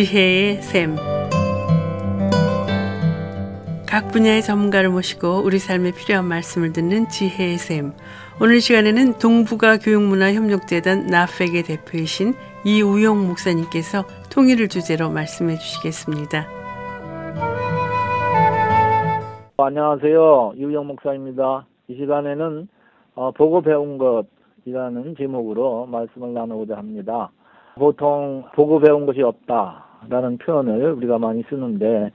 지혜의 샘. 각 분야의 전문가를 모시고 우리 삶에 필요한 말씀을 듣는 지혜의 샘. 오늘 시간에는 동북아 교육문화협력재단 나팩의 대표이신 이우용 목사님께서 통일을 주제로 말씀해 주시겠습니다. 안녕하세요. 이우용 목사입니다. 이 시간에는 어, 보고 배운 것이라는 제목으로 말씀을 나누고자 합니다. 보통 보고 배운 것이 없다 라는 표현을 우리가 많이 쓰는데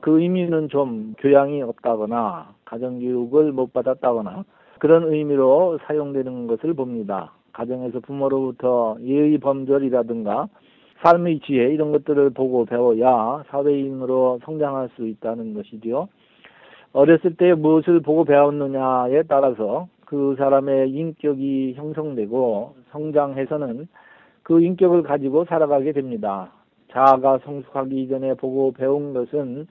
그 의미는 좀 교양이 없다거나 가정교육을 못 받았다거나 그런 의미로 사용되는 것을 봅니다. 가정에서 부모로부터 예의 범절이라든가 삶의 지혜 이런 것들을 보고 배워야 사회인으로 성장할 수 있다는 것이지요. 어렸을 때 무엇을 보고 배웠느냐에 따라서 그 사람의 인격이 형성되고 성장해서는 그 인격을 가지고 살아가게 됩니다. 자아가 성숙하기 이전에 보고 배운 것은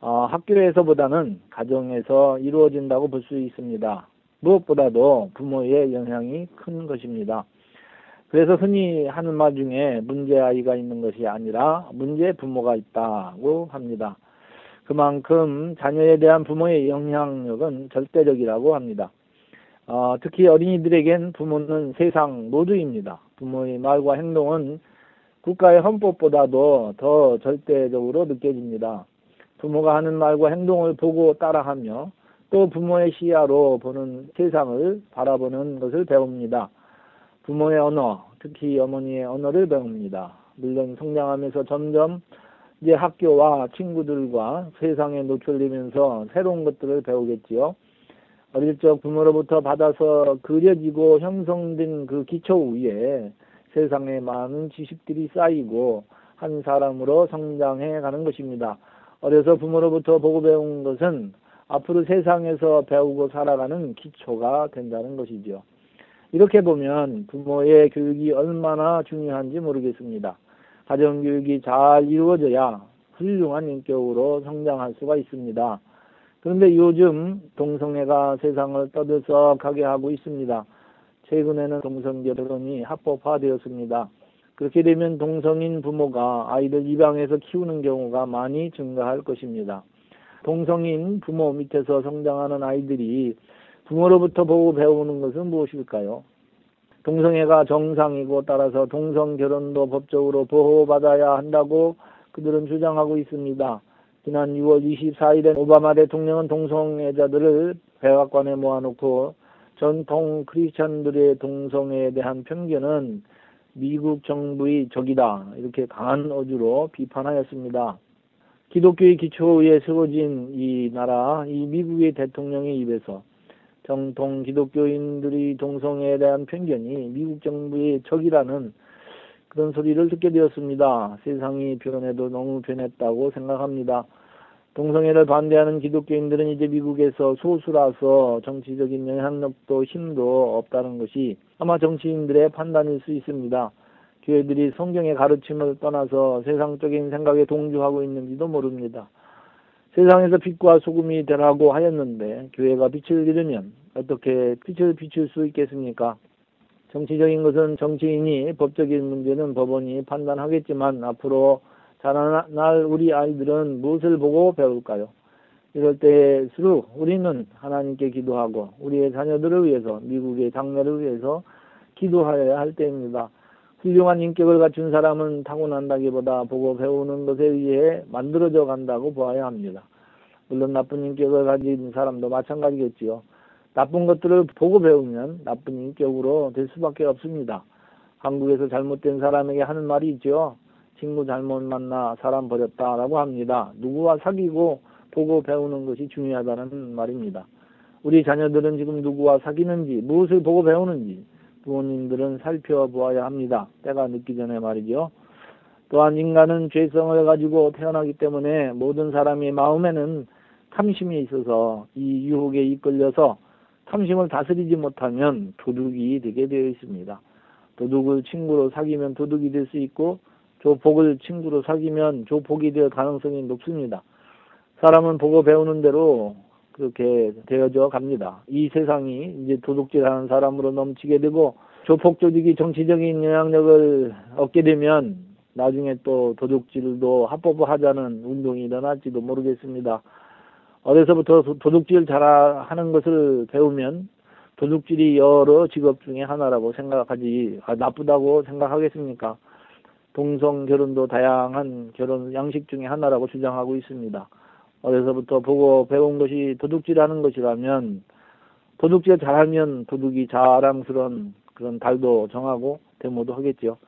어, 학교에서보다는 가정에서 이루어진다고 볼 수 있습니다. 무엇보다도 부모의 영향이 큰 것입니다. 그래서 흔히 하는 말 중에 문제 아이가 있는 것이 아니라 문제 부모가 있다고 합니다. 그만큼 자녀에 대한 부모의 영향력은 절대적이라고 합니다. 어, 특히 어린이들에겐 부모는 세상 모두입니다. 부모의 말과 행동은 국가의 헌법보다도 더 절대적으로 느껴집니다. 부모가 하는 말과 행동을 보고 따라하며 또 부모의 시야로 보는 세상을 바라보는 것을 배웁니다. 부모의 언어, 특히 어머니의 언어를 배웁니다. 물론 성장하면서 점점 이제 학교와 친구들과 세상에 노출되면서 새로운 것들을 배우겠지요. 어릴 적 부모로부터 받아서 그려지고 형성된 그 기초 위에 세상에 많은 지식들이 쌓이고 한 사람으로 성장해 가는 것입니다. 어려서 부모로부터 보고 배운 것은 앞으로 세상에서 배우고 살아가는 기초가 된다는 것이죠. 이렇게 보면 부모의 교육이 얼마나 중요한지 모르겠습니다. 가정교육이 잘 이루어져야 훌륭한 인격으로 성장할 수가 있습니다. 그런데 요즘 동성애가 세상을 떠들썩하게 하고 있습니다. 최근에는 동성 결혼이 합법화되었습니다. 그렇게 되면 동성인 부모가 아이들 입양해서 키우는 경우가 많이 증가할 것입니다. 동성인 부모 밑에서 성장하는 아이들이 부모로부터 보고 배우는 것은 무엇일까요? 동성애가 정상이고 따라서 동성 결혼도 법적으로 보호받아야 한다고 그들은 주장하고 있습니다. 지난 6월 24일에 오바마 대통령은 동성애자들을 백악관에 모아놓고 전통 크리스천들의 동성애에 대한 편견은 미국 정부의 적이다 이렇게 강한 어조로 비판하였습니다. 기독교의 기초에 세워진 이 나라, 이 미국의 대통령의 입에서 정통 기독교인들이 동성애에 대한 편견이 미국 정부의 적이라는 그런 소리를 듣게 되었습니다. 세상이 변해도 너무 변했다고 생각합니다. 동성애를 반대하는 기독교인들은 이제 미국에서 소수라서 정치적인 영향력도 힘도 없다는 것이 아마 정치인들의 판단일 수 있습니다. 교회들이 성경의 가르침을 떠나서 세상적인 생각에 동조하고 있는지도 모릅니다. 세상에서 빛과 소금이 되라고 하였는데 교회가 빛을 잃으면 어떻게 빛을 비출 수 있겠습니까? 정치적인 것은 정치인이 법적인 문제는 법원이 판단하겠지만 앞으로 자라날 우리 아이들은 무엇을 보고 배울까요? 이럴 때일수록 우리는 하나님께 기도하고 우리의 자녀들을 위해서 미국의 장래를 위해서 기도하여야 할 때입니다. 훌륭한 인격을 갖춘 사람은 타고난다기보다 보고 배우는 것에 의해 만들어져 간다고 보아야 합니다. 물론 나쁜 인격을 가진 사람도 마찬가지겠지요. 나쁜 것들을 보고 배우면 나쁜 인격으로 될 수밖에 없습니다. 한국에서 잘못된 사람에게 하는 말이 있죠. 친구 잘못 만나 사람 버렸다라고 합니다. 누구와 사귀고 보고 배우는 것이 중요하다는 말입니다. 우리 자녀들은 지금 누구와 사귀는지 무엇을 보고 배우는지 부모님들은 살펴보아야 합니다. 때가 늦기 전에 말이죠. 또한 인간은 죄성을 가지고 태어나기 때문에 모든 사람의 마음에는 탐심이 있어서 이 유혹에 이끌려서 탐심을 다스리지 못하면 도둑이 되게 되어 있습니다. 도둑을 친구로 사귀면 도둑이 될 수 있고 조복을 친구로 사귀면 조복이 될 가능성이 높습니다. 사람은 보고 배우는 대로 그렇게 되어져 갑니다. 이 세상이 이제 도둑질하는 사람으로 넘치게 되고 조폭 조직이 정치적인 영향력을 얻게 되면 나중에 또 도둑질도 합법화하자는 운동이 일어날지도 모르겠습니다. 어려서부터 도둑질 잘하는 것을 배우면 도둑질이 여러 직업 중에 하나라고 생각하지 아, 나쁘다고 생각하겠습니까? 동성 결혼도 다양한 결혼 양식 중에 하나라고 주장하고 있습니다. 어려서부터 보고 배운 것이 도둑질하는 것이라면 도둑질 잘하면 도둑이 자랑스러운 그런 달도 정하고 데모도 하겠죠.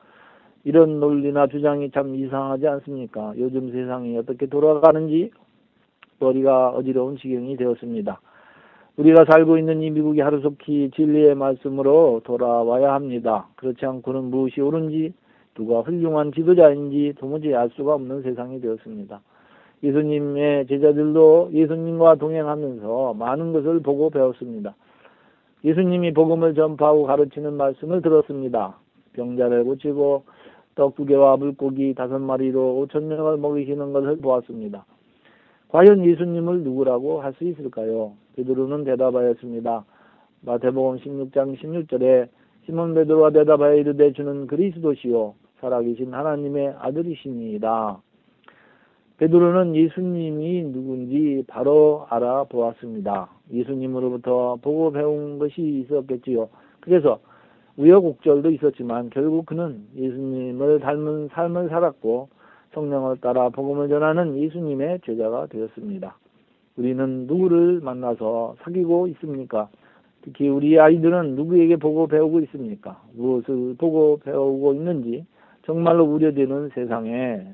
이런 논리나 주장이 참 이상하지 않습니까? 요즘 세상이 어떻게 돌아가는지 머리가 어지러운 지경이 되었습니다. 우리가 살고 있는 이 미국이 하루속히 진리의 말씀으로 돌아와야 합니다. 그렇지 않고는 무엇이 옳은지 누가 훌륭한 지도자인지 도무지 알 수가 없는 세상이 되었습니다. 예수님의 제자들도 예수님과 동행하면서 많은 것을 보고 배웠습니다. 예수님이 복음을 전파하고 가르치는 말씀을 들었습니다. 병자를 고치고 떡 두 개와 물고기 다섯 마리로 오천 명을 먹이시는 것을 보았습니다. 과연 예수님을 누구라고 할 수 있을까요? 베드로는 대답하였습니다. 마태복음 16장 16절에 시몬 베드로가 대답하여 이르되 주는 그리스도시요 살아계신 하나님의 아들이십니다. 베드로는 예수님이 누군지 바로 알아보았습니다. 예수님으로부터 보고 배운 것이 있었겠지요. 그래서 우여곡절도 있었지만 결국 그는 예수님을 닮은 삶을 살았고 성령을 따라 복음을 전하는 예수님의 제자가 되었습니다. 우리는 누구를 만나서 사귀고 있습니까? 특히 우리 아이들은 누구에게 보고 배우고 있습니까? 무엇을 보고 배우고 있는지 정말로 우려되는 세상에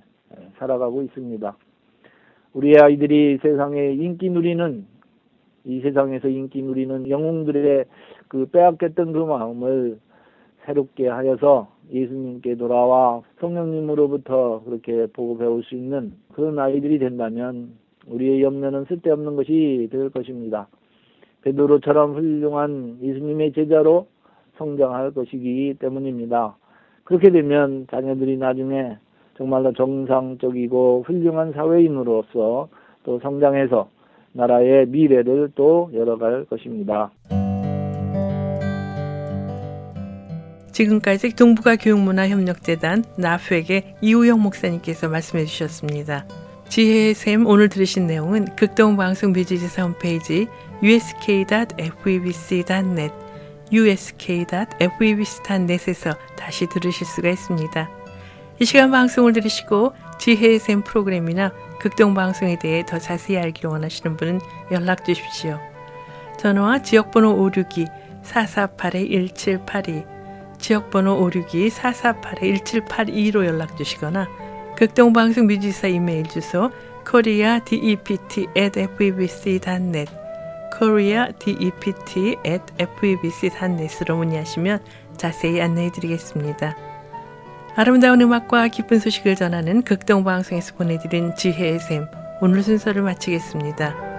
살아가고 있습니다. 우리 아이들이 세상에 인기 누리는 이 세상에서 인기 누리는 영웅들의 그 빼앗겼던 그 마음을 새롭게 하여서 예수님께 돌아와 성령님으로부터 그렇게 보고 배울 수 있는 그런 아이들이 된다면 우리의 염려는 쓸데없는 것이 될 것입니다. 베드로처럼 훌륭한 예수님의 제자로 성장할 것이기 때문입니다. 그렇게 되면 자녀들이 나중에 정말로 정상적이고 훌륭한 사회인으로서 또 성장해서 나라의 미래를 또 열어갈 것입니다. 지금까지 동북아 교육문화협력재단 나프에게 이우영 목사님께서 말씀해 주셨습니다. 지혜의 샘 오늘 들으신 내용은 극동방송 뮤지지사 홈페이지 usk.febc.net usk.febc.net에서 다시 들으실 수가 있습니다. 이 시간 방송을 들으시고 지혜의 샘 프로그램이나 극동 방송에 대해 더 자세히 알기 원하시는 분은 연락 주십시오. 전화와 지역번호 562 448-1782 지역번호 562-448-1782로 연락 주시거나 극동방송 뮤지사 이메일 주소 koreadept@febc.net koreadept@febc.net으로 문의하시면 자세히 안내해 드리겠습니다. 아름다운 음악과 기쁜 소식을 전하는 극동방송에서 보내드린 지혜의 샘 오늘 순서를 마치겠습니다.